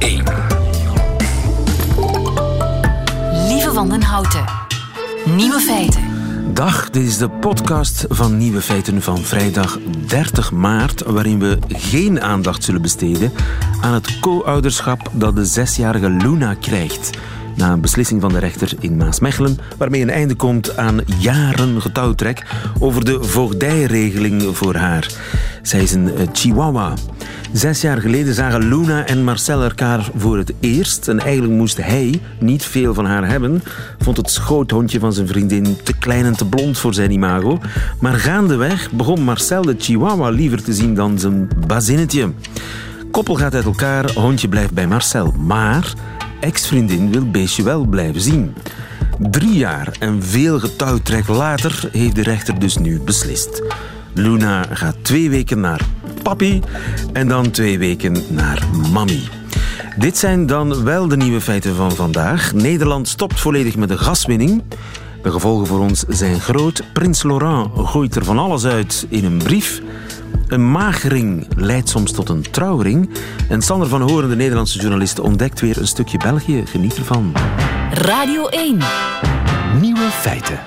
1. Lieve van den Houten. Nieuwe feiten. Dag, dit is de podcast van Nieuwe Feiten van vrijdag 30 maart, waarin we geen aandacht zullen besteden aan het co-ouderschap dat de zesjarige Luna krijgt. Na een beslissing van de rechter in Maasmechelen, waarmee een einde komt aan jaren getouwtrek over de voogdijregeling voor haar. Zij is een eh, chihuahua. Zes jaar geleden zagen Luna en Marcel elkaar voor het eerst. En eigenlijk moest hij niet veel van haar hebben. Vond het schoothondje van zijn vriendin te klein en te blond voor zijn imago. Maar gaandeweg begon Marcel de chihuahua liever te zien dan zijn bazinnetje. Koppel gaat uit elkaar, hondje blijft bij Marcel. Maar ex-vriendin wil beestje wel blijven zien. Drie jaar en veel getouwtrek later heeft de rechter dus nu beslist. Luna gaat twee weken naar papi en dan twee weken naar mami. Dit zijn dan wel de nieuwe feiten van vandaag. Nederland stopt volledig met de gaswinning. De gevolgen voor ons zijn groot. Prins Laurent gooit er van alles uit in een brief. Een magering leidt soms tot een trouwring. En Sander van Horen, de Nederlandse journalist, ontdekt weer een stukje België. Geniet ervan. Radio 1. Nieuwe feiten.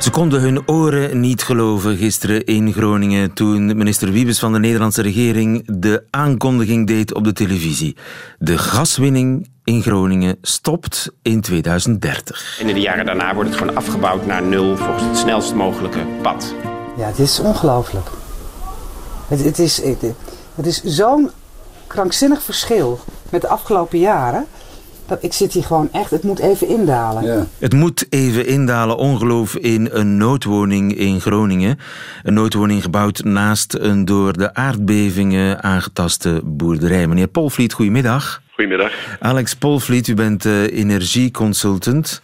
Ze konden hun oren niet geloven gisteren in Groningen toen minister Wiebes van de Nederlandse regering de aankondiging deed op de televisie. De gaswinning in Groningen stopt in 2030. En in de jaren daarna wordt het gewoon afgebouwd naar nul volgens het snelst mogelijke pad. Ja, het is ongelooflijk. Het, het is, het, het is zo'n krankzinnig verschil met de afgelopen jaren. Dat ik zit hier gewoon echt, het moet even indalen. Ja. Het moet even indalen ongeloof in een noodwoning in Groningen. Een noodwoning gebouwd naast een door de aardbevingen aangetaste boerderij. Meneer Polvliet, goedemiddag. Goedemiddag. Alex Polvliet, u bent eh, energieconsultant.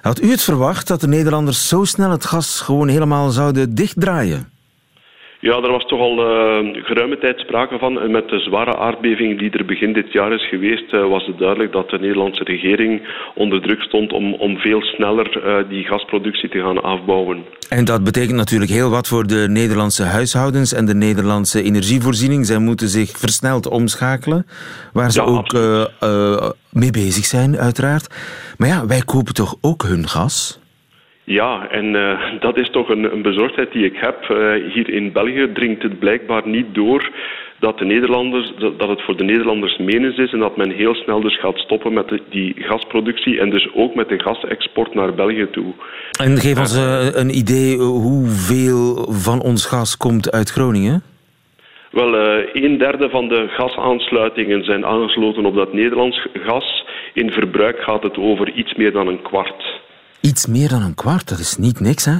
Had u het verwacht dat de Nederlanders zo snel het gas gewoon helemaal zouden dichtdraaien? Ja, er was toch al uh, geruime tijd sprake van. En met de zware aardbeving die er begin dit jaar is geweest, uh, was het duidelijk dat de Nederlandse regering onder druk stond om, om veel sneller uh, die gasproductie te gaan afbouwen. En dat betekent natuurlijk heel wat voor de Nederlandse huishoudens en de Nederlandse energievoorziening. Zij moeten zich versneld omschakelen, waar ze Ja, ook mee bezig zijn, uiteraard. Maar ja, wij kopen toch ook hun gas? Ja, en uh, dat is toch een, een, bezorgdheid die ik heb. Uh, hier in België dringt het blijkbaar niet door dat, de Nederlanders, dat het voor de Nederlanders menens is en dat men heel snel dus gaat stoppen met de, die gasproductie en dus ook met de gasexport naar België toe. En geef ons uh, een idee hoeveel van ons gas komt uit Groningen? Wel, een derde van de gasaansluitingen zijn aangesloten op dat Nederlands gas. In verbruik gaat het over iets meer dan een kwart. Iets meer dan een kwart, dat is niet niks, hè?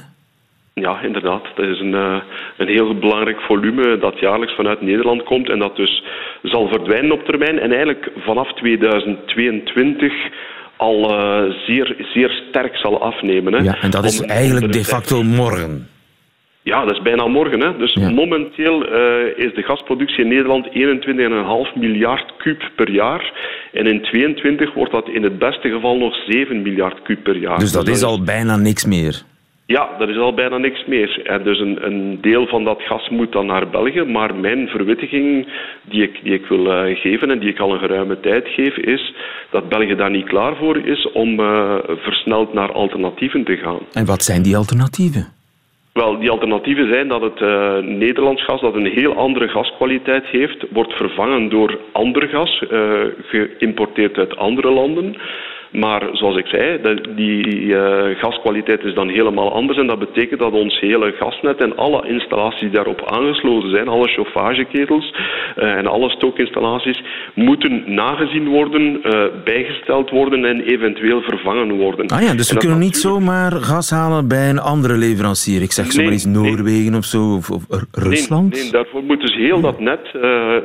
Ja, inderdaad. Dat is een, uh, een heel belangrijk volume dat jaarlijks vanuit Nederland komt en dat dus zal verdwijnen op termijn. En eigenlijk vanaf 2022 al uh, zeer, zeer sterk zal afnemen. Hè, ja, en dat is eigenlijk de facto morgen. Ja, dat is bijna morgen. Hè. Dus ja. momenteel uh, is de gasproductie in Nederland 21,5 miljard kub per jaar. En in 2022 wordt dat in het beste geval nog 7 miljard kub per jaar. Dus dat is al bijna niks meer? Ja, dat is al bijna niks meer. En dus een, een, deel van dat gas moet dan naar België. Maar mijn verwittiging die ik, die ik wil uh, geven en die ik al een geruime tijd geef, is dat België daar niet klaar voor is om uh, versneld naar alternatieven te gaan. En wat zijn die alternatieven? Wel, die alternatieven zijn dat het uh, Nederlands gas, dat een heel andere gaskwaliteit heeft, wordt vervangen door ander gas, uh, geïmporteerd uit andere landen. Maar zoals ik zei, die uh, gaskwaliteit is dan helemaal anders. En dat betekent dat ons hele gasnet en alle installaties die daarop aangesloten zijn, alle chauffageketels uh, en alle stookinstallaties, moeten nagezien worden, uh, bijgesteld worden en eventueel vervangen worden. Ah ja, dus we kunnen niet zomaar gas halen bij een andere leverancier. Ik zeg nee, zomaar eens Noorwegen nee. of zo, of, of Rusland. Nee, nee, daarvoor moet dus heel dat net,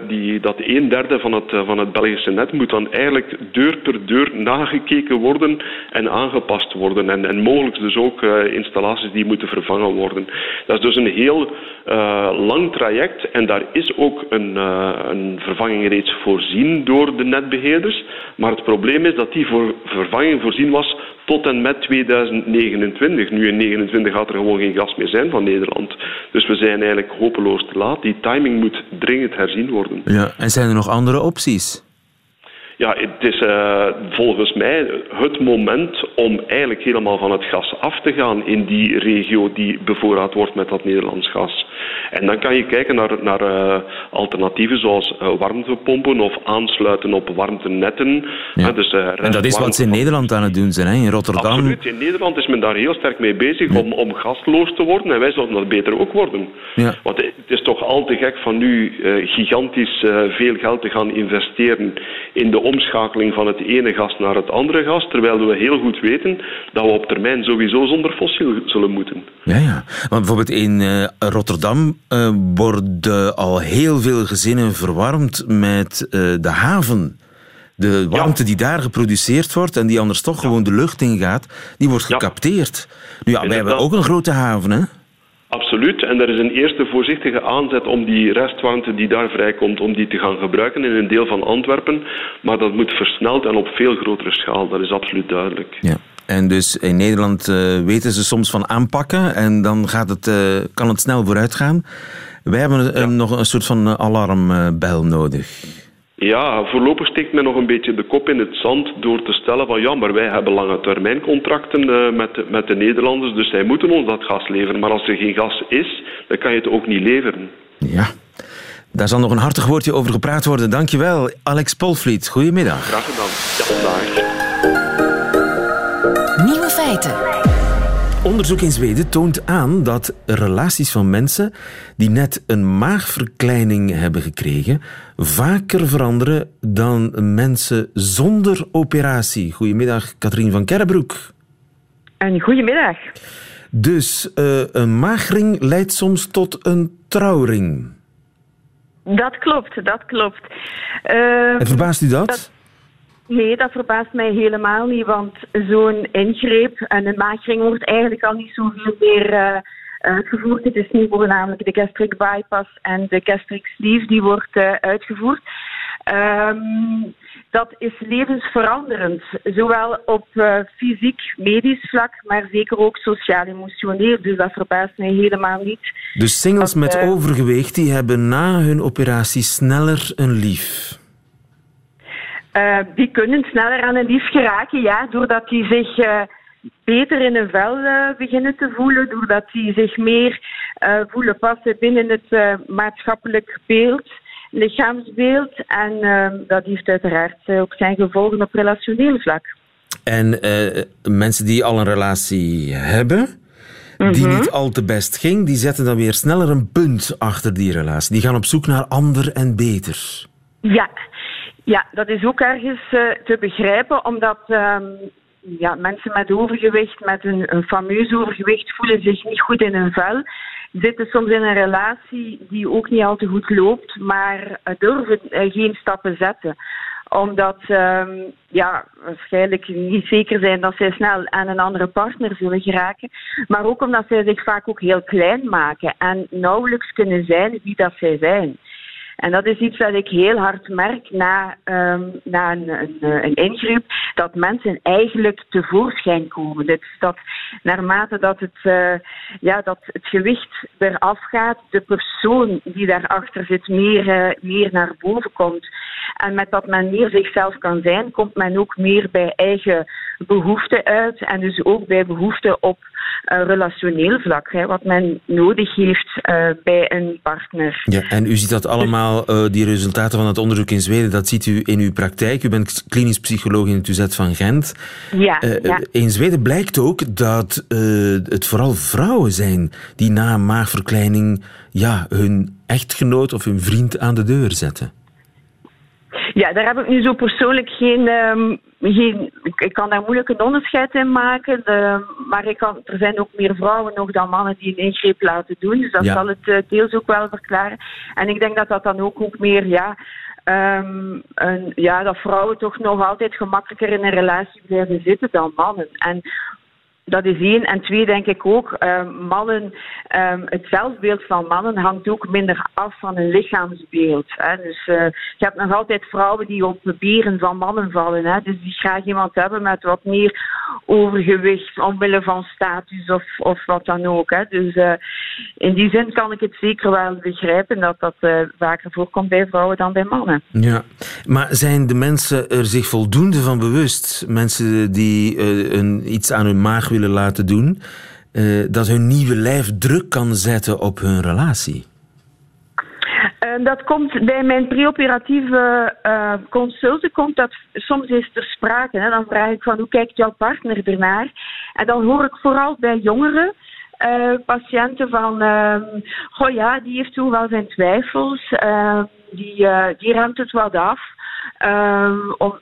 die, dat een derde van het, van het Belgische net, moet dan eigenlijk deur per deur nagekeken worden en aangepast worden. En, en mogelijk dus ook uh, installaties die moeten vervangen worden. Dat is dus een heel uh, lang traject en daar is ook een, uh, een vervanging reeds voorzien door de netbeheerders. Maar het probleem is dat die voor vervanging voorzien was tot en met 2029. Nu in 2029 gaat er gewoon geen gas meer zijn van Nederland. Dus we zijn eigenlijk hopeloos te laat. Die timing moet dringend herzien worden. Ja, en zijn er nog andere opties? Ja, het is uh, volgens mij het moment om eigenlijk helemaal van het gas af te gaan in die regio die bevoorraad wordt met dat Nederlands gas. En dan kan je kijken naar, naar uh, alternatieven zoals uh, warmtepompen of aansluiten op warmtenetten. Ja. dus, en dat is wat ze in Nederland aan het doen zijn, hè? in Rotterdam. Absoluut, in Nederland is men daar heel sterk mee bezig ja. om, om gasloos te worden en wij zouden dat beter ook worden. Ja. Want het is toch al te gek van nu gigantisch veel geld te gaan investeren in de omschakeling van het ene gas naar het andere gas, terwijl we heel goed weten dat we op termijn sowieso zonder fossiel zullen moeten. Ja, ja. Want bijvoorbeeld in uh, Rotterdam uh, worden al heel veel gezinnen verwarmd met uh, de haven. De warmte ja. die daar geproduceerd wordt en die anders toch ja. gewoon de lucht ingaat, die wordt gecapteerd. Nu ja, wij hebben ook een grote haven, hè? Absoluut. En er is een eerste voorzichtige aanzet om die restwarmte die daar vrijkomt, om die te gaan gebruiken in een deel van Antwerpen. Maar dat moet versneld en op veel grotere schaal. Dat is absoluut duidelijk. Ja. En dus in Nederland uh, weten ze soms van aanpakken en dan gaat het, uh, kan het snel vooruit gaan. Wij hebben ja. uh, nog een soort van alarmbel nodig. Ja, voorlopig steekt men nog een beetje de kop in het zand door te stellen van ja, maar wij hebben lange termijncontracten uh, met, de, met de Nederlanders, dus zij moeten ons dat gas leveren. Maar als er geen gas is, dan kan je het ook niet leveren. Ja, daar zal nog een hartig woordje over gepraat worden. Dankjewel, Alex Polvliet. Goedemiddag. Graag gedaan. Ja, dag. Nieuwe feiten. Onderzoek in Zweden toont aan dat relaties van mensen die net een maagverkleining hebben gekregen vaker veranderen dan mensen zonder operatie. Goedemiddag, Katrien van Kerrebroek. En goedemiddag. Dus uh, een maagring leidt soms tot een trouwring. Dat klopt, dat klopt. Uh, en verbaast u dat? dat Nee, dat verbaast mij helemaal niet, want zo'n ingreep en een maagring wordt eigenlijk al niet zoveel meer uh, uitgevoerd. Het is nu voornamelijk de gastric bypass en de gastric sleeve die wordt uh, uitgevoerd. Um, dat is levensveranderend, zowel op uh, fysiek, medisch vlak, maar zeker ook sociaal-emotioneel. Dus dat verbaast mij helemaal niet. Dus singles dat, met overgewicht die hebben na hun operatie sneller een lief? Uh, die kunnen sneller aan een lief geraken, ja, doordat die zich uh, beter in hun vel uh, beginnen te voelen, doordat die zich meer voelen passen binnen het maatschappelijk beeld, lichaamsbeeld. En dat heeft uiteraard ook zijn gevolgen op relationeel vlak. En mensen die al een relatie hebben, die -hmm. niet al te best ging, die zetten dan weer sneller een punt achter die relatie. Die gaan op zoek naar ander en beter. Ja, ja, dat is ook ergens uh, te begrijpen, omdat um, ja, mensen met overgewicht, met een, fameus overgewicht, voelen zich niet goed in hun vel. Zitten soms in een relatie die ook niet al te goed loopt, maar uh, durven uh, geen stappen zetten omdat um, ja, waarschijnlijk niet zeker zijn dat zij snel aan een andere partner zullen geraken. Maar ook omdat zij zich vaak ook heel klein maken en nauwelijks kunnen zijn wie dat zij zijn. En dat is iets wat ik heel hard merk na, um, na een, een, een, ingreep, dat mensen eigenlijk tevoorschijn komen. Dus dat naarmate dat het, uh, ja, dat het gewicht eraf gaat, de persoon die daarachter zit meer, uh, meer naar boven komt. En met dat men meer zichzelf kan zijn, komt men ook meer bij eigen behoeften uit. En dus ook bij behoeften op relationeel vlak, hè, wat men nodig heeft uh, bij een partner. Ja, en u ziet dat allemaal, uh, die resultaten van het onderzoek in Zweden, dat ziet u in uw praktijk. U bent klinisch psycholoog in het UZ van Gent. Ja, ja. In Zweden blijkt ook dat het vooral vrouwen zijn die na een maagverkleining ja, hun echtgenoot of hun vriend aan de deur zetten. Ja, daar heb ik nu zo persoonlijk geen. Um, geen ik kan daar moeilijk een onderscheid in maken. De, maar ik kan, er zijn ook meer vrouwen nog dan mannen die een ingreep laten doen. Dus dat ja. zal het uh, deels ook wel verklaren. En ik denk dat dat dan ook, ook meer ja, ehm, een, ja, dat vrouwen toch nog altijd gemakkelijker in een relatie blijven zitten dan mannen. En dat is één. En twee, denk ik ook, ehm, mannen, ehm, het zelfbeeld van mannen hangt ook minder af van hun lichaamsbeeld. Hè. Dus uh, je hebt nog altijd vrouwen die op beren van mannen vallen. Hè. Dus die graag iemand hebben met wat meer overgewicht, omwille van status of, of wat dan ook. Hè. Dus uh, in die zin kan ik het zeker wel begrijpen dat dat uh, vaker voorkomt bij vrouwen dan bij mannen. Ja, maar zijn de mensen er zich voldoende van bewust? Mensen die een, iets aan hun maag laten doen, uh, dat hun nieuwe lijf druk kan zetten op hun relatie? Uh, dat komt bij mijn preoperatieve uh, consulten, komt dat soms eens ter sprake. Hè. Dan vraag ik van hoe kijkt jouw partner ernaar? En dan hoor ik vooral bij jongeren patiënten van, oh ja, die heeft toen wel zijn twijfels, die, die remt het wat af. Um, om,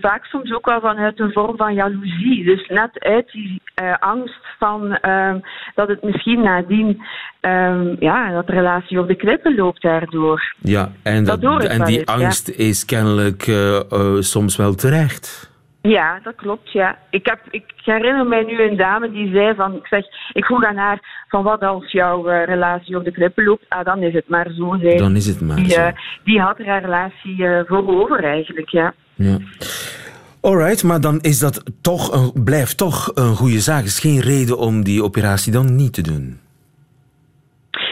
vaak soms ook wel vanuit een vorm van jaloezie. Dus net uit die uh, angst van um, dat het misschien nadien um, ja, dat de relatie op de klippen loopt daardoor. Ja, en, dat, dat en die angst ja. is kennelijk uh, uh, soms wel terecht. Ja, dat klopt, ja. Ik, heb, ik herinner mij nu een dame die zei van, ik zeg, ik vroeg aan haar van wat als jouw uh, relatie op de klippen loopt, ah, dan is het maar zo. Zei. Dan is het maar die, zo. Uh, die had haar relatie uh, voorover eigenlijk, ja. ja. Alright, maar dan is dat toch een, blijft toch een goede zaak. is geen reden om die operatie dan niet te doen.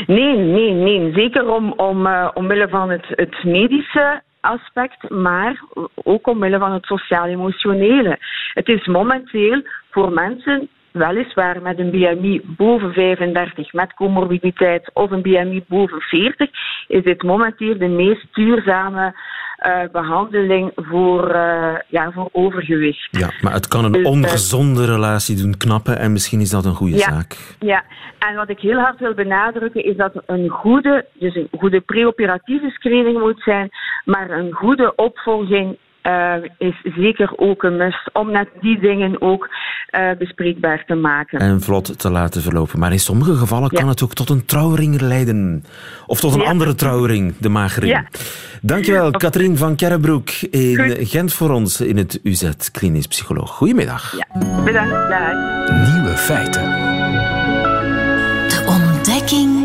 Nee, nee, nee. Zeker om, om, omwille van het, het medische aspect, maar ook omwille van het sociaal-emotionele. Het is momenteel voor mensen, weliswaar met een BMI boven 35, met comorbiditeit of een BMI boven 40, is dit momenteel de meest duurzame uh, behandeling voor, uh, ja, voor overgewicht. Ja, maar het kan een dus, ongezonde relatie doen knappen en misschien is dat een goede ja, zaak. Ja, en wat ik heel hard wil benadrukken is dat een goede, dus een goede preoperatieve screening moet zijn, maar een goede opvolging uh, is zeker ook een must om net die dingen ook uh, bespreekbaar te maken. En vlot te laten verlopen. Maar in sommige gevallen ja. kan het ook tot een trouwring leiden. Of tot een ja. andere trouwring, de magering. Ja. Dankjewel, Katrien van Kerrebroek in Goed. Gent voor ons in het UZ Klinisch Psycholoog. Goedemiddag. Ja, bedankt. Dag. Nieuwe feiten. De ontdekking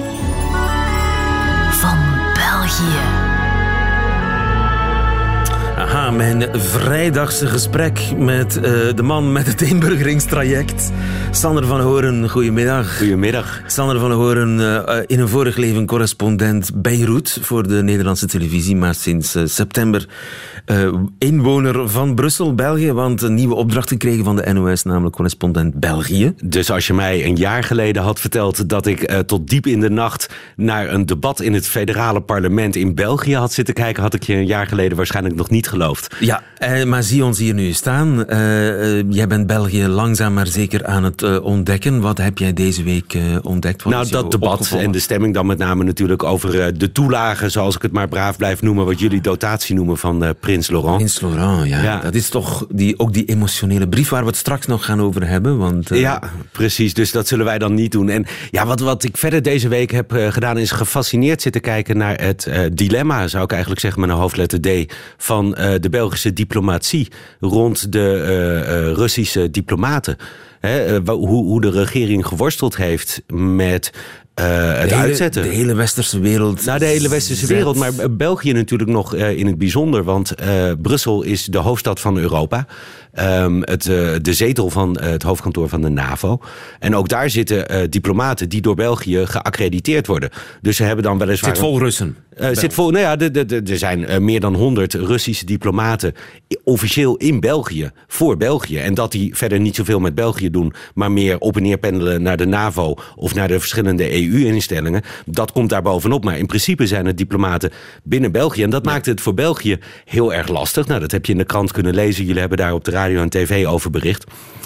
Aha, mijn vrijdagse gesprek met uh, de man met het inburgeringstraject. Sander van Horen, goedemiddag. Goedemiddag. Sander van Horen, uh, in een vorig leven correspondent Beirut voor de Nederlandse televisie, maar sinds uh, september inwoner van Brussel, België, want een nieuwe opdracht gekregen van de NOS, namelijk correspondent België. Dus als je mij een jaar geleden had verteld dat ik tot diep in de nacht naar een debat in het federale parlement in België had zitten kijken, had ik je een jaar geleden waarschijnlijk nog niet geloofd. Ja, eh, maar zie ons hier nu staan. Uh, uh, jij bent België langzaam maar zeker aan het ontdekken. Wat heb jij deze week ontdekt? Wat nou, dat debat en de stemming dan met name natuurlijk over de toelagen, zoals ik het maar braaf blijf noemen, wat jullie dotatie noemen van Prins Laurent. Prins Laurent, ja. ja. Dat is toch die, ook die emotionele brief waar we het straks nog gaan over hebben. Want, Ja, precies. Dus dat zullen wij dan niet doen. En ja, wat, wat ik verder deze week heb gedaan, is gefascineerd zitten kijken naar het dilemma, zou ik eigenlijk zeggen met een hoofdletter D, van uh, de Belgische diplomatie rond de uh, uh, Russische diplomaten. Hoe de regering geworsteld heeft met uh, het de hele, uitzetten. De hele westerse wereld. Nou, de hele westerse zet. wereld. Maar België natuurlijk nog uh, in het bijzonder. Want uh, Brussel is de hoofdstad van Europa. Um, het, de zetel van het hoofdkantoor van de NAVO. En ook daar zitten diplomaten die door België geaccrediteerd worden. Dus ze hebben dan weliswaar... Zit vol Russen. Zit vol, nou ja, er zijn meer dan 100 Russische diplomaten officieel in België, voor België. En dat die verder niet zoveel met België doen, maar meer op en neer pendelen naar de NAVO of naar de verschillende EU-instellingen. Dat komt daar bovenop. Maar in principe zijn het diplomaten binnen België. En dat ja. maakt het voor België heel erg lastig. Nou, dat heb je in de krant kunnen lezen. Jullie hebben daar op de radio en tv over bericht.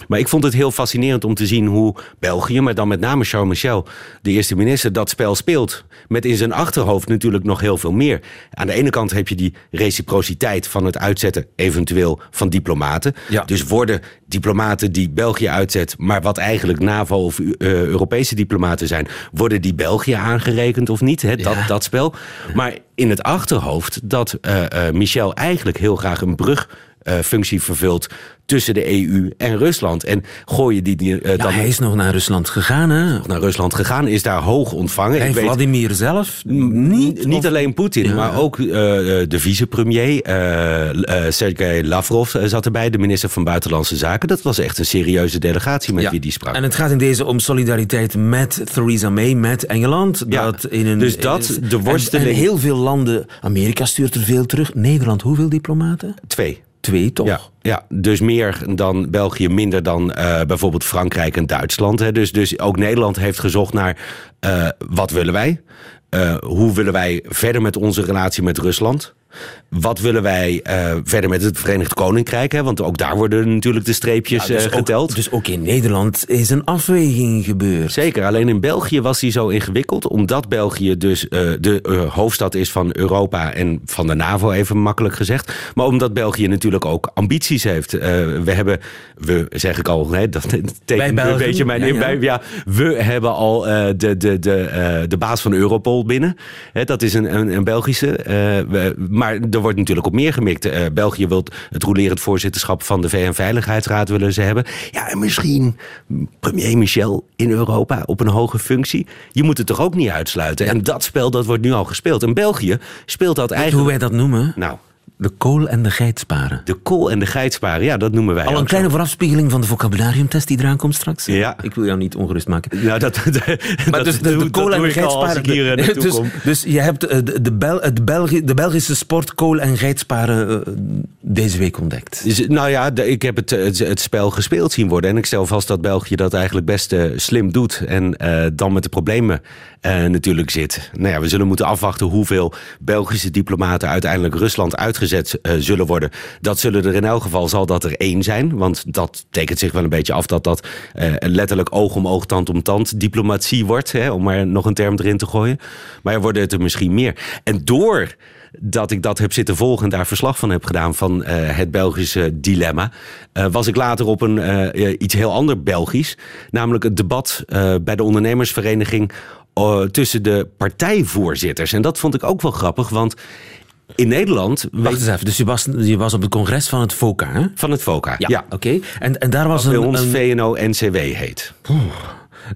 Maar ik vond het heel fascinerend om te zien hoe België, maar dan met name Charles Michel, de eerste minister, dat spel speelt. Met in zijn achterhoofd natuurlijk nog heel veel meer. Aan de ene kant heb je die reciprociteit van het uitzetten, eventueel van diplomaten. Ja. Dus worden diplomaten die België uitzet, maar wat eigenlijk NAVO of uh, Europese diplomaten zijn, worden die België aangerekend of niet? Hè? Dat, Ja. dat spel. Maar in het achterhoofd dat eh, eh, Michel eigenlijk heel graag een brugfunctie vervult tussen de EU en Rusland. En gooi je die, die eh, Ja, dan hij is nog naar Rusland gegaan, hè? naar Rusland gegaan, is daar hoog ontvangen. En weet- Vladimir zelf? niet, niet Of- alleen Poetin, Ja. maar ook eh, de vicepremier, eh eh, Sergei Lavrov eh, zat erbij, de minister van Buitenlandse Zaken. Dat was echt een serieuze delegatie met Ja. wie die sprak. En het gaat in deze om solidariteit met Theresa May, met Engeland. Ja, Dat in een, dus dat, de en- worsteling- En, heel veel landen, Amerika stuurt er veel terug. Nederland, hoeveel diplomaten? Twee. Twee, toch? Ja, dus meer dan België, minder dan eh, bijvoorbeeld Frankrijk en Duitsland. Hè. Dus, dus ook Nederland heeft gezocht naar eh, wat willen wij? Eh, hoe willen wij verder met onze relatie met Rusland? Wat willen wij eh, verder met het Verenigd Koninkrijk? Hè? Want ook daar worden natuurlijk de streepjes Ja, dus eh, ook- geteld. dus ook in Nederland is een afweging gebeurd. Zeker, alleen in België was die zo ingewikkeld, omdat België dus eh, de hoofdstad is van Europa en van de NAVO, even makkelijk gezegd. Maar omdat België natuurlijk ook ambities heeft. We hebben, we zeg ik al, hè, dat tekent een beetje mijn ja, in. ja. ja, we hebben al de, de, de, de baas van Europol binnen. Hè, dat is een, een, een Belgische. we- maar er wordt natuurlijk op meer gemikt. Eh, België wil het rolerend voorzitterschap van de VN-veiligheidsraad willen ze hebben. Ja, en misschien premier Michel in Europa op een hoge functie. Je moet het toch ook niet uitsluiten. En dat spel dat wordt nu al gespeeld. En België speelt dat eigenlijk... hoe wij dat noemen? Nou, De kool en de geit sparen. de kool en de geitsparen, ja, dat noemen wij Al een kleine zo. voorafspiegeling van de vocabulariumtest die eraan komt straks. Ja. Ik wil jou niet ongerust maken. Nou, dat, Maar dus de, de kool en de geitsparen. Hier eh, dus, dus je hebt eh, de, de, Bel, het Belgi, de Belgische sport kool en geitsparen eh, deze week ontdekt. Dus, nou ja, ik heb het, het, het spel gespeeld zien worden. En ik stel vast dat België dat eigenlijk best slim doet. En dan met de problemen natuurlijk zit. Nou ja, we zullen moeten afwachten hoeveel Belgische diplomaten uiteindelijk Rusland uitgezet eh, zullen worden. Dat zullen er in elk geval zal dat er één zijn. Want dat tekent zich wel een beetje af dat dat eh, letterlijk oog om oog, tand om tand diplomatie wordt. Hè, om maar nog een term erin te gooien. Maar er worden het er misschien meer. En door dat ik dat heb zitten volgen en daar verslag van heb gedaan van eh, het Belgische dilemma, eh, was ik later op een eh, eh, iets heel ander Belgisch, namelijk het debat eh, bij de ondernemersvereniging eh, tussen de partijvoorzitters. En dat vond ik ook wel grappig, want in Nederland Wacht eens even, dus je was, je was op het congres van het FOCA, hè? van het FOCA, ja, Oké, en, en daar was bij een... ons een- VNO-NCW heet.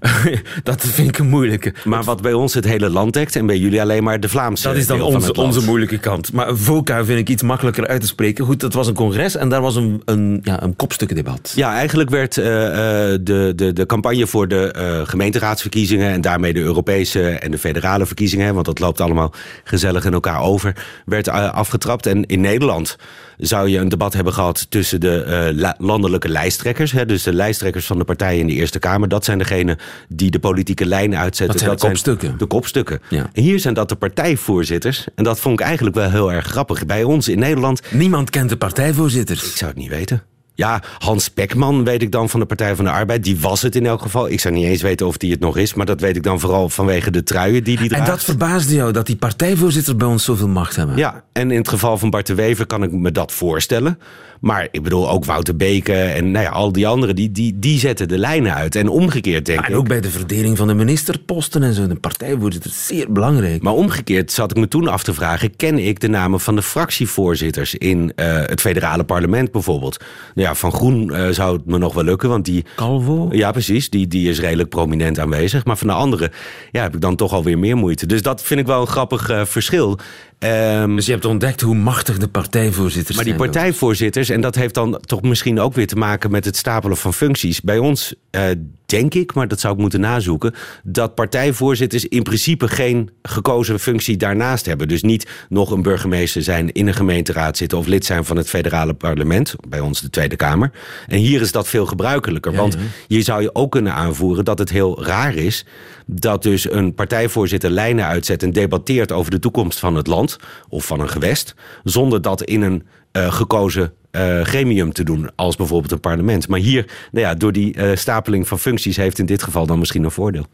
dat vind ik een moeilijke. Maar wat bij ons het hele land dekt en bij jullie alleen maar de Vlaamse Dat is dan onze, moeilijke kant. Maar VOCA vind ik iets makkelijker uit te spreken. Goed, dat was een congres en daar was een, een, ja, een kopstukkendebat. Ja, eigenlijk werd eh, eh, de, de, de campagne voor de eh, gemeenteraadsverkiezingen en daarmee de Europese en de federale verkiezingen, want dat loopt allemaal gezellig in elkaar over, werd afgetrapt. En in Nederland zou je een debat hebben gehad tussen de la- landelijke lijsttrekkers, hè, dus de lijsttrekkers van de partijen in de Eerste Kamer. Dat zijn degenen die de politieke lijn uitzetten. Dat zijn de kopstukken. de kopstukken. Ja. En hier zijn dat de partijvoorzitters. En dat vond ik eigenlijk wel heel erg grappig. Bij ons in Nederland Niemand kent de partijvoorzitters. ik zou het niet weten. Ja, Hans Pekman weet ik dan van de Partij van de Arbeid. Die was het in elk geval. Ik zou niet eens weten of die het nog is. Maar dat weet ik dan vooral vanwege de truien die die En draagt. dat verbaasde jou, dat die partijvoorzitters bij ons zoveel macht hebben. Ja, en in het geval van Bart de Wever kan ik me dat voorstellen. Maar ik bedoel, ook Wouter Beke en nou ja, al die anderen, die, die, die zetten de lijnen uit. En omgekeerd denk En ik. ook bij de verdeling van de ministerposten en zo. De partijvoorzitter is zeer belangrijk. Maar omgekeerd zat ik me toen af te vragen: ken ik de namen van de fractievoorzitters in eh, het federale parlement bijvoorbeeld? Nou ja, van Groen eh, zou het me nog wel lukken, want die. Calvo? Ja, precies. Die, die is redelijk prominent aanwezig. Maar van de andere ja, heb ik dan toch alweer meer moeite. Dus dat vind ik wel een grappig eh, verschil. Ehm, Dus je hebt ontdekt hoe machtig de partijvoorzitters maar die zijn. partijvoorzitters, en dat heeft dan toch misschien ook weer te maken met het stapelen van functies. Bij ons eh, denk ik, maar dat zou ik moeten nazoeken, dat partijvoorzitters in principe geen gekozen functie daarnaast hebben. Dus niet nog een burgemeester zijn, in een gemeenteraad zitten of lid zijn van het federale parlement, bij ons de Tweede Kamer. En hier is dat veel gebruikelijker, Ja, want ja. je zou je ook kunnen aanvoeren dat het heel raar is dat dus een partijvoorzitter lijnen uitzet en debatteert over de toekomst van het land of van een gewest, zonder dat in een eh, gekozen eh, gremium te doen als bijvoorbeeld een parlement. Maar hier, nou ja, door die eh, stapeling van functies heeft in dit geval dan misschien een voordeel.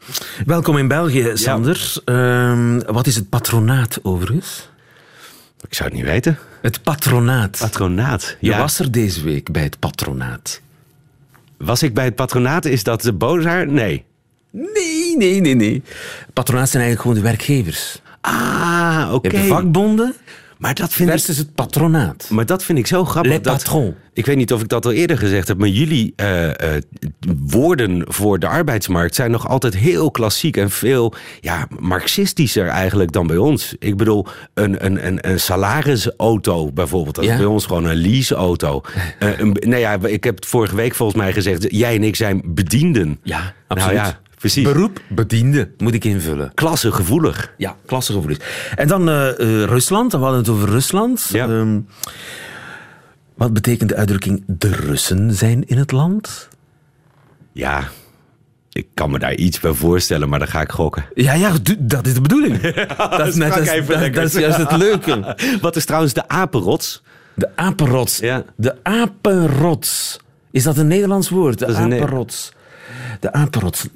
Welkom in België, Sander. Ehm, wat is het patronaat overigens? Ik zou het niet weten. Het patronaat. Patronaat. Je was er deze week bij het patronaat. Was ik bij het patronaat? Is dat de bozaar? Nee. Nee, nee, nee, nee. Patronaat zijn eigenlijk gewoon de werkgevers. Ah, oké. Je hebt de vakbonden Maar dat vind ik... versus het patronaat. Maar dat vind ik zo grappig. Le dat- ik weet niet of ik dat al eerder gezegd heb, maar jullie eh, eh, woorden voor de arbeidsmarkt zijn nog altijd heel klassiek en veel ja, marxistischer eigenlijk dan bij ons. Ik bedoel, een, een, een, een salarisauto bijvoorbeeld, dat Ja. is bij ons gewoon een leaseauto. Een, nou ja, ik heb het vorige week volgens mij gezegd, jij en ik zijn bedienden. Ja, absoluut. Nou ja, precies. Beroep, bediende, moet ik invullen. Klassegevoelig. Ja, klassegevoelens. En dan eh, eh, Rusland, we hadden het over Rusland. Ja. Ehm, wat betekent de uitdrukking de Russen zijn in het land? Ja, ik kan me daar iets bij voorstellen, maar dan ga ik gokken. Ja, ja, dat is de bedoeling. dat, is net dat, dat is juist het leuke. Wat is trouwens de apenrots? De apenrots. Ja. De apenrots. Is dat een Nederlands woord? De apenrots. De apenrots.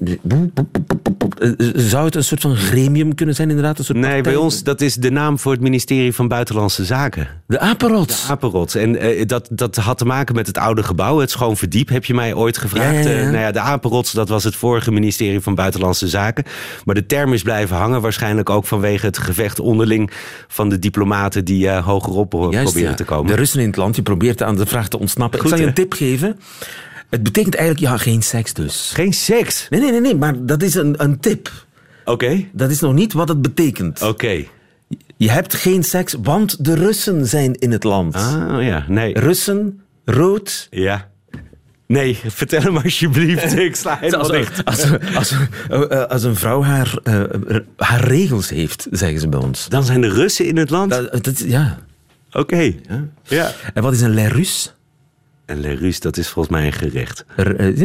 Zou het een soort van gremium kunnen zijn, inderdaad? Een soort Nee, bij ons, dat is de naam voor het ministerie van Buitenlandse Zaken. De apenrots. Apenrots. En eh, dat, dat had te maken met het oude gebouw, het Schoon Verdiep, heb je mij ooit gevraagd. Ja, ja, ja. Eh, nou ja, de Apenrots, dat was het vorige ministerie van Buitenlandse Zaken. Maar de term is blijven hangen, waarschijnlijk ook vanwege het gevecht onderling van de diplomaten die eh, hogerop Juist, proberen ja. te komen. De Russen in het land, je probeert aan de vraag te ontsnappen. Goed, ik zal je een tip geven. Het betekent eigenlijk, ja, geen seks dus. Geen seks. Nee, nee, nee, nee, maar dat is een, een tip. Oké. Dat is nog niet wat het betekent. Oké. Je hebt geen seks, want de Russen zijn in het land. Ah, ja. Nee. Russen, rood. Ja. Nee, vertel hem alsjeblieft. Ik sla helemaal dicht. als, als, als, als een vrouw haar, eh, haar regels heeft, zeggen ze bij ons. Dan zijn de Russen in het land? Dat, dat- ja. Oké. Ja. En wat is een le Russe? En Le Rus, dat is volgens mij een gerecht. Er, eh,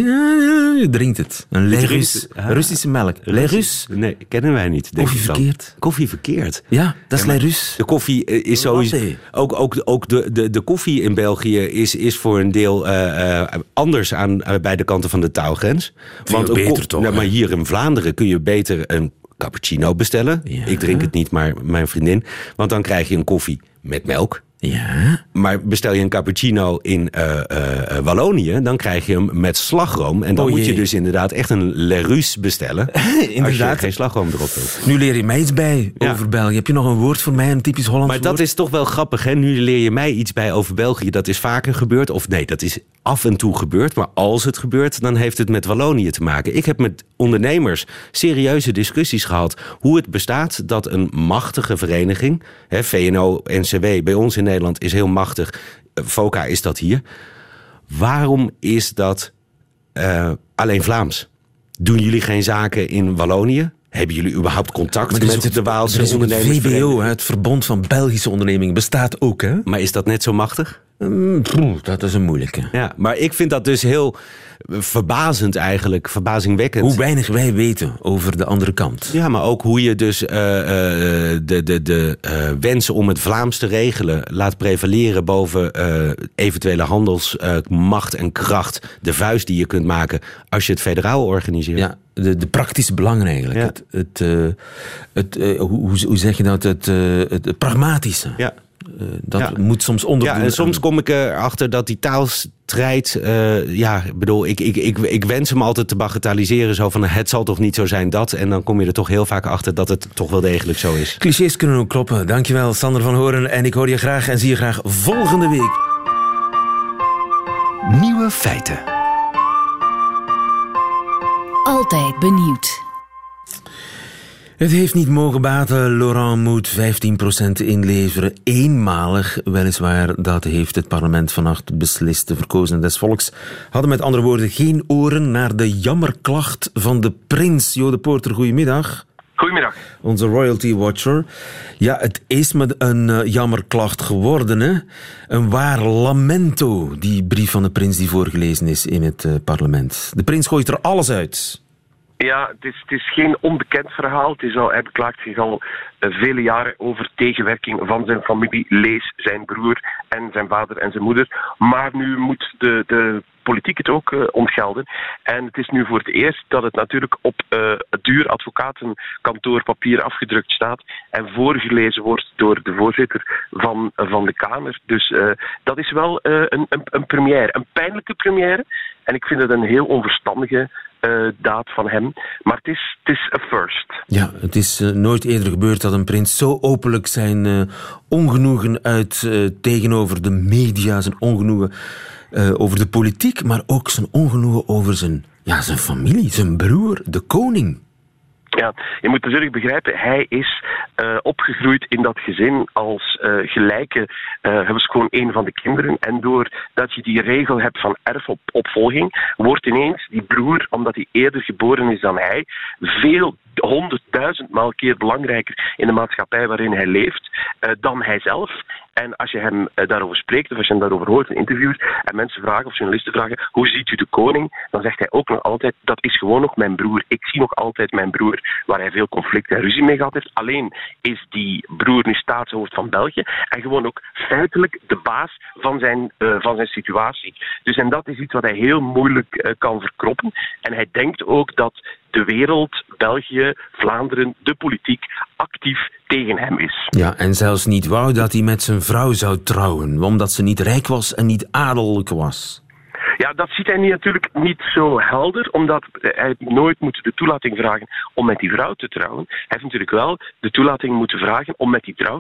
je drinkt het. Een le drinkt Russe. het. Ah. Russische melk. Le Russe. Nee, kennen wij niet. denk Koffie ik dan. verkeerd. Koffie verkeerd. Ja, dat is Ja. De koffie eh, is sowieso. Ook, ook, ook de, de, de koffie in België is, is voor een deel eh, anders aan beide kanten van de taalgrens. Een beter toch, Nou, maar hier in Vlaanderen kun je beter een cappuccino bestellen. Ja. Ik drink het niet, maar mijn vriendin. Want dan krijg je een koffie met melk. Ja. Maar bestel je een cappuccino in eh, eh, eh, Wallonië, dan krijg je hem met slagroom. En dan Oh moet je dus inderdaad echt een Le Russe bestellen. Als je Inderdaad. geen slagroom erop wil. Nu leer je mij iets bij Ja. over België. Heb je nog een woord voor mij, een typisch Hollands Maar dat woord? is toch wel grappig, hè? Nu leer je mij iets bij over België. Dat is vaker gebeurd. Of nee, dat is af en toe gebeurd. Maar als het gebeurt, dan heeft het met Wallonië te maken. Ik heb met ondernemers serieuze discussies gehad. Hoe het bestaat dat een machtige vereniging... Hè, VNO-NCW bij ons in Nederland is heel machtig. Eh, VOCA is dat hier. Waarom is dat eh, alleen Vlaams? Doen jullie geen zaken in Wallonië? Hebben jullie überhaupt contact met ook de Waalse er ook het? VBO, het Verbond van Belgische Ondernemingen, bestaat ook, hè? Maar is dat net zo machtig? Mm, dat is een moeilijke. Ja, maar ik vind dat dus heel verbazend eigenlijk, verbazingwekkend. Hoe weinig wij weten over de andere kant. Ja, maar ook hoe je dus eh, eh, de, de, de eh, wensen om het Vlaams te regelen laat prevaleren boven eventuele handelsmacht en kracht. De vuist die je kunt maken als je het federaal organiseert. Ja, de, de praktische belangen eigenlijk. Ja. Het, het, het, hoe, hoe- zeg je dat? Het, het, het pragmatische. Ja. Eh, dat Ja. moet soms onderdoen. Ja, en soms kom ik erachter dat die taalstrijd... eh, ja, ik bedoel, ik, ik, ik, ik wens hem altijd te bagatelliseren. Zo van, het zal toch niet zo zijn dat. En dan kom je er toch heel vaak achter dat het toch wel degelijk zo is. Clichés kunnen ook kloppen. Dankjewel, Sander van Horen. En ik hoor je graag en zie je graag volgende week. Nieuwe feiten. Altijd benieuwd. Het heeft niet mogen baten. Laurent moet 15% inleveren. Eenmalig, weliswaar. Dat heeft het parlement vannacht beslist. De verkozenen des volks hadden met andere woorden geen oren naar de jammerklacht van de prins. Jo de Poorter, goedemiddag. Goedemiddag. Onze royalty watcher. Ja, het is met een eh, jammerklacht geworden, hè? Een waar lamento, die brief van de prins die voorgelezen is in het eh, parlement. De prins gooit er alles uit. Ja, het is, geen onbekend verhaal. Het is al, hij beklaagt zich al uh, vele jaren over tegenwerking van zijn familie. Lees zijn broer en zijn vader en zijn moeder. Maar nu moet de, de politiek het ook uh, ontgelden. En het is nu voor het eerst dat het natuurlijk op uh, het duur advocatenkantoor papier afgedrukt staat en voorgelezen wordt door de voorzitter van, van de Kamer. Dus dat is wel een, een, een première, een pijnlijke première. En ik vind het een heel onverstandige uh, daad van hem. Maar het is, het is first. Ja, het is uh, nooit eerder gebeurd dat een prins zo openlijk zijn uh, ongenoegen uit tegenover de media, zijn ongenoegen over de politiek, maar ook zijn ongenoegen over zijn, ja, zijn familie, zijn broer, de koning. Ja, je moet natuurlijk begrijpen, hij is uh, opgegroeid in dat gezin als uh, gelijke. Uh, hij was gewoon een van de kinderen. En doordat je die regel hebt van erfopvolging, wordt ineens die broer, omdat hij eerder geboren is dan hij, veel honderdduizendmaal keer belangrijker in de maatschappij waarin hij leeft dan hij zelf. En als je hem uh, daarover spreekt, of als je hem daarover hoort in interviews, en mensen vragen of journalisten vragen, hoe ziet u de koning? Dan zegt hij ook nog altijd, dat is gewoon nog mijn broer. Ik zie nog altijd mijn broer, waar hij veel conflict en ruzie mee gehad heeft. Alleen is die broer nu staatshoofd van België en gewoon ook feitelijk de baas van zijn, uh, van zijn situatie. Dus en dat is iets wat hij heel moeilijk uh, kan verkroppen. En hij denkt ook dat de wereld, België, Vlaanderen, de politiek actief tegen hem is. Ja, en zelfs niet wou dat hij met zijn vrouw zou trouwen, omdat ze niet rijk was en niet adellijk was. Ja, dat ziet hij natuurlijk niet zo helder, omdat hij nooit moet de toelating vragen om met die vrouw te trouwen. Hij heeft natuurlijk wel de toelating moeten vragen om met die, vrouw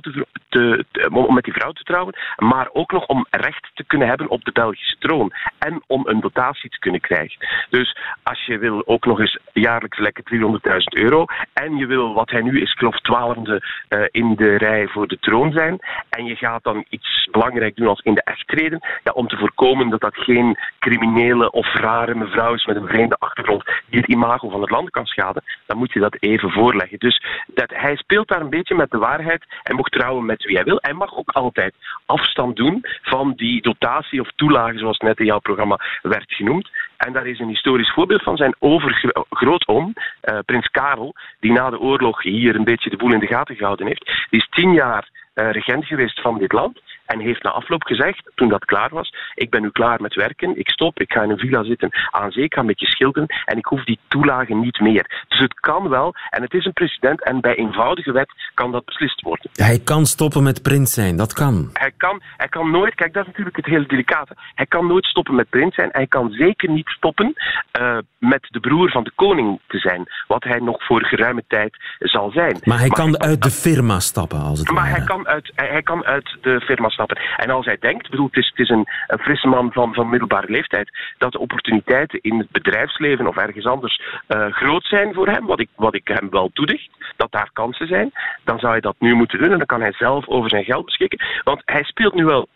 te, om met die vrouw te trouwen, maar ook nog om recht te kunnen hebben op de Belgische troon en om een dotatie te kunnen krijgen. Dus als je wil ook nog eens jaarlijks lekker 300.000 euro en je wil wat hij nu is, geloof twaalfde uh, in de rij voor de troon zijn en je gaat dan iets belangrijk doen als in de echt treden, om te voorkomen dat dat geen criminele of rare mevrouw is met een vreemde achtergrond die het imago van het land kan schaden, dan moet je dat even voorleggen. Dus dat, hij speelt daar een beetje met de waarheid. Hij mag trouwen met wie hij wil. Hij mag ook altijd afstand doen van die dotatie of toelage, zoals net in jouw programma werd genoemd. En daar is een historisch voorbeeld van zijn overgrootoom, uh, prins Karel, die na de oorlog hier een beetje de boel in de gaten gehouden heeft. Die is tien jaar uh, regent geweest van dit land. En heeft na afloop gezegd, toen dat klaar was, ik ben nu klaar met werken, ik stop, ik ga in een villa zitten aan zee, ik ga met je schilderen en ik hoef die toelagen niet meer. Dus het kan wel, en het is een president en bij eenvoudige wet kan dat beslist worden. Hij kan stoppen met prins zijn, dat kan. Hij kan, hij kan nooit, kijk dat is natuurlijk het hele delicate, hij kan nooit stoppen met prins zijn, hij kan zeker niet stoppen uh, met de broer van de koning te zijn, wat hij nog voor geruime tijd zal zijn. Maar hij maar kan hij, uit de firma stappen, als het maar ware. hij kan uit, hij, hij kan uit de firma stappen. En als hij denkt, bedoel, het is, het is een, frisse man van, van middelbare leeftijd, dat de opportuniteiten in het bedrijfsleven of ergens anders uh, groot zijn voor hem, wat ik, wat ik hem wel toedicht, dat daar kansen zijn, dan zou hij dat nu moeten doen en dan kan hij zelf over zijn geld beschikken. Want hij speelt nu wel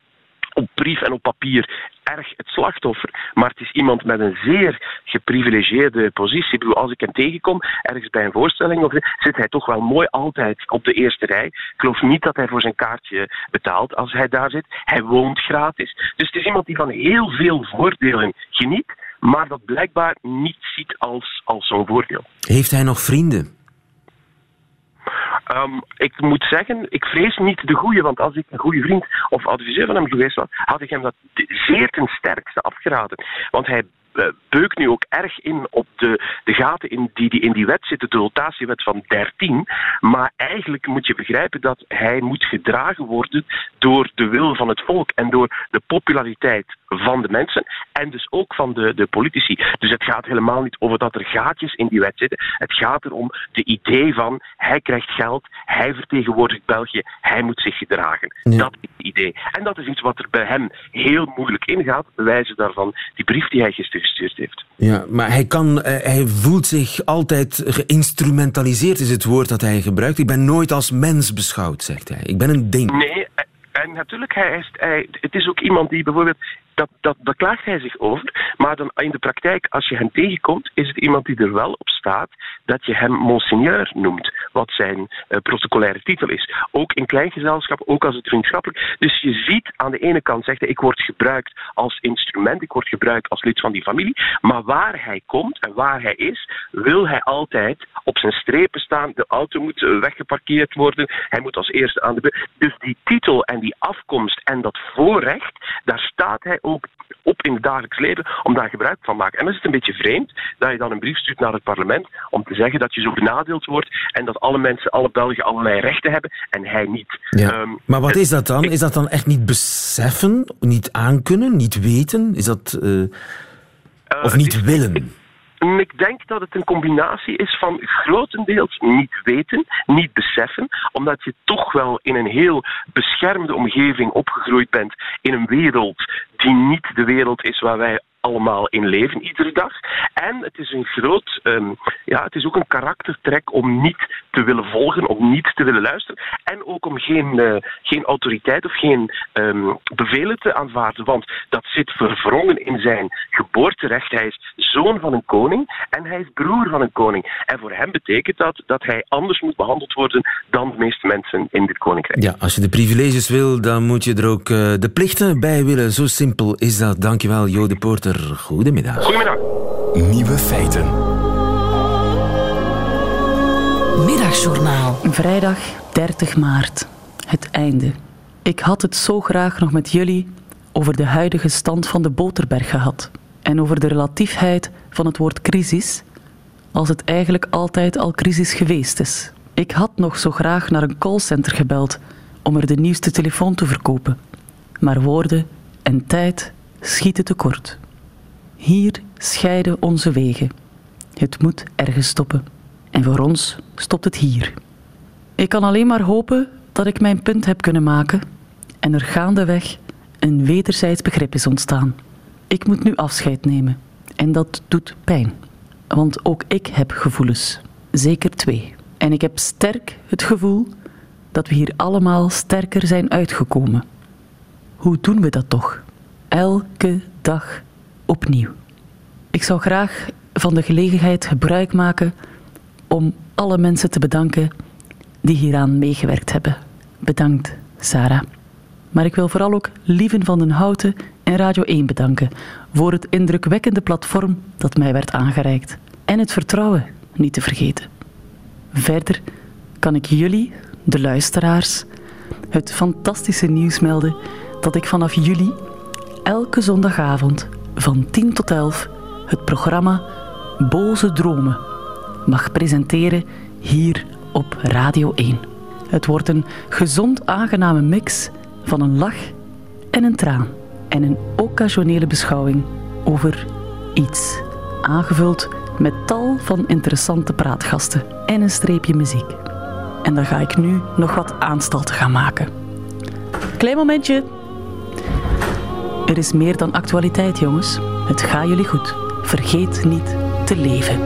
op brief en op papier erg het slachtoffer. Maar het is iemand met een zeer geprivilegeerde positie. Als ik hem tegenkom, ergens bij een voorstelling, of, zit hij toch wel mooi altijd op de eerste rij. Ik geloof niet dat hij voor zijn kaartje betaalt als hij daar zit. Hij woont gratis. Dus het is iemand die van heel veel voordelen geniet, maar dat blijkbaar niet ziet als, als zo'n voordeel. Heeft hij nog vrienden? Um, ik moet zeggen, ik vrees niet de goede, want als ik een goede vriend of adviseur van hem geweest was, had ik hem dat zeer ten sterkste afgeraden. Want hij uh, beukt nu ook erg in op de, de gaten in die, die in die wet zitten, de dotatiewet van 13. Maar eigenlijk moet je begrijpen dat hij moet gedragen worden door de wil van het volk en door de populariteit van de mensen en dus ook van de, de politici. Dus het gaat helemaal niet over dat er gaatjes in die wet zitten. Het gaat erom de idee van hij krijgt geld, hij vertegenwoordigt België, hij moet zich gedragen. Ja. Dat is het idee. En dat is iets wat er bij hem heel moeilijk ingaat, bewijzen daarvan die brief die hij gisteren gestuurd heeft. Ja, maar hij, kan, uh, hij voelt zich altijd geïnstrumentaliseerd, is het woord dat hij gebruikt. Ik ben nooit als mens beschouwd, zegt hij. Ik ben een ding. Nee, en natuurlijk, hij is, hij, het is ook iemand die bijvoorbeeld, dat, dat beklaagt hij zich over, maar dan in de praktijk, als je hem tegenkomt, is het iemand die er wel op staat dat je hem monseigneur noemt. Wat zijn uh, protocolaire titel is. Ook in klein gezelschap, ook als het vriendschappelijk. Dus je ziet aan de ene kant zegt hij, ik word gebruikt als instrument, ik word gebruikt als lid van die familie. Maar waar hij komt en waar hij is, wil hij altijd op zijn strepen staan. De auto moet weggeparkeerd worden. Hij moet als eerste aan de. Dus die titel en die afkomst en dat voorrecht, daar staat hij ook op in het dagelijks leven om daar gebruik van te maken. En dan is het een beetje vreemd dat je dan een brief stuurt naar het parlement om te zeggen dat je zo benadeeld wordt en dat alle mensen, alle Belgen allerlei rechten hebben en hij niet. Ja. Ehm, maar wat is dat dan? Is dat dan echt niet beseffen, niet aankunnen, niet weten? Is dat... Uh, of niet willen? Ik denk dat het een combinatie is van grotendeels niet weten, niet beseffen, omdat je toch wel in een heel beschermde omgeving opgegroeid bent in een wereld die niet de wereld is waar wij allemaal in leven iedere dag. En het is een groot, um, ja, het is ook een karaktertrek om niet te willen volgen, om niet te willen luisteren. En ook om geen, uh, geen autoriteit of geen um, bevelen te aanvaarden. Want dat zit verwrongen in zijn geboorterecht. Hij is zoon van een koning en hij is broer van een koning. En voor hem betekent dat dat hij anders moet behandeld worden dan de meeste mensen in dit koninkrijk. Ja, als je de privileges wil, dan moet je er ook uh, de plichten bij willen. Zo simpel is dat. Dankjewel, Jo de Poorter. Goedemiddag. Goedemiddag. Nieuwe feiten. Middagjournaal. Vrijdag 30 maart. Het einde. Ik had het zo graag nog met jullie over de huidige stand van de Boterberg gehad. En over de relatiefheid van het woord crisis, als het eigenlijk altijd al crisis geweest is. Ik had nog zo graag naar een callcenter gebeld om er de nieuwste telefoon te verkopen. Maar woorden en tijd schieten tekort. Hier scheiden onze wegen. Het moet ergens stoppen. En voor ons stopt het hier. Ik kan alleen maar hopen dat ik mijn punt heb kunnen maken en er gaandeweg een wederzijds begrip is ontstaan. Ik moet nu afscheid nemen en dat doet pijn. Want ook ik heb gevoelens, zeker twee. En ik heb sterk het gevoel dat we hier allemaal sterker zijn uitgekomen. Hoe doen we dat toch? Elke dag opnieuw. Ik zou graag van de gelegenheid gebruik maken om alle mensen te bedanken die hieraan meegewerkt hebben. Bedankt, Sarah. Maar ik wil vooral ook Lieven van den Houten en Radio 1 bedanken voor het indrukwekkende platform dat mij werd aangereikt. En het vertrouwen niet te vergeten. Verder kan ik jullie, de luisteraars, het fantastische nieuws melden dat ik vanaf juli elke zondagavond van 10 tot 11 het programma Boze Dromen mag presenteren hier op Radio 1. Het wordt een gezond aangename mix van een lach en een traan en een occasionele beschouwing over iets, aangevuld met tal van interessante praatgasten en een streepje muziek. En dan ga ik nu nog wat aanstalten gaan maken. Klein momentje. Er is meer dan actualiteit, jongens. Het gaat jullie goed. Vergeet niet te leven.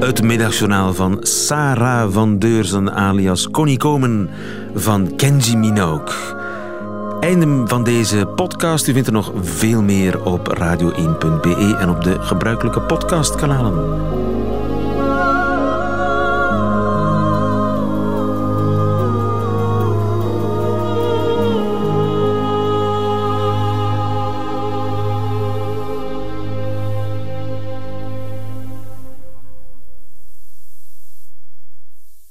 Het middagjournaal van Sarah van Deurzen alias Connie Komen van Kenji Minogue. Einde van deze podcast. U vindt er nog veel meer op radio1.be en op de gebruikelijke podcastkanalen.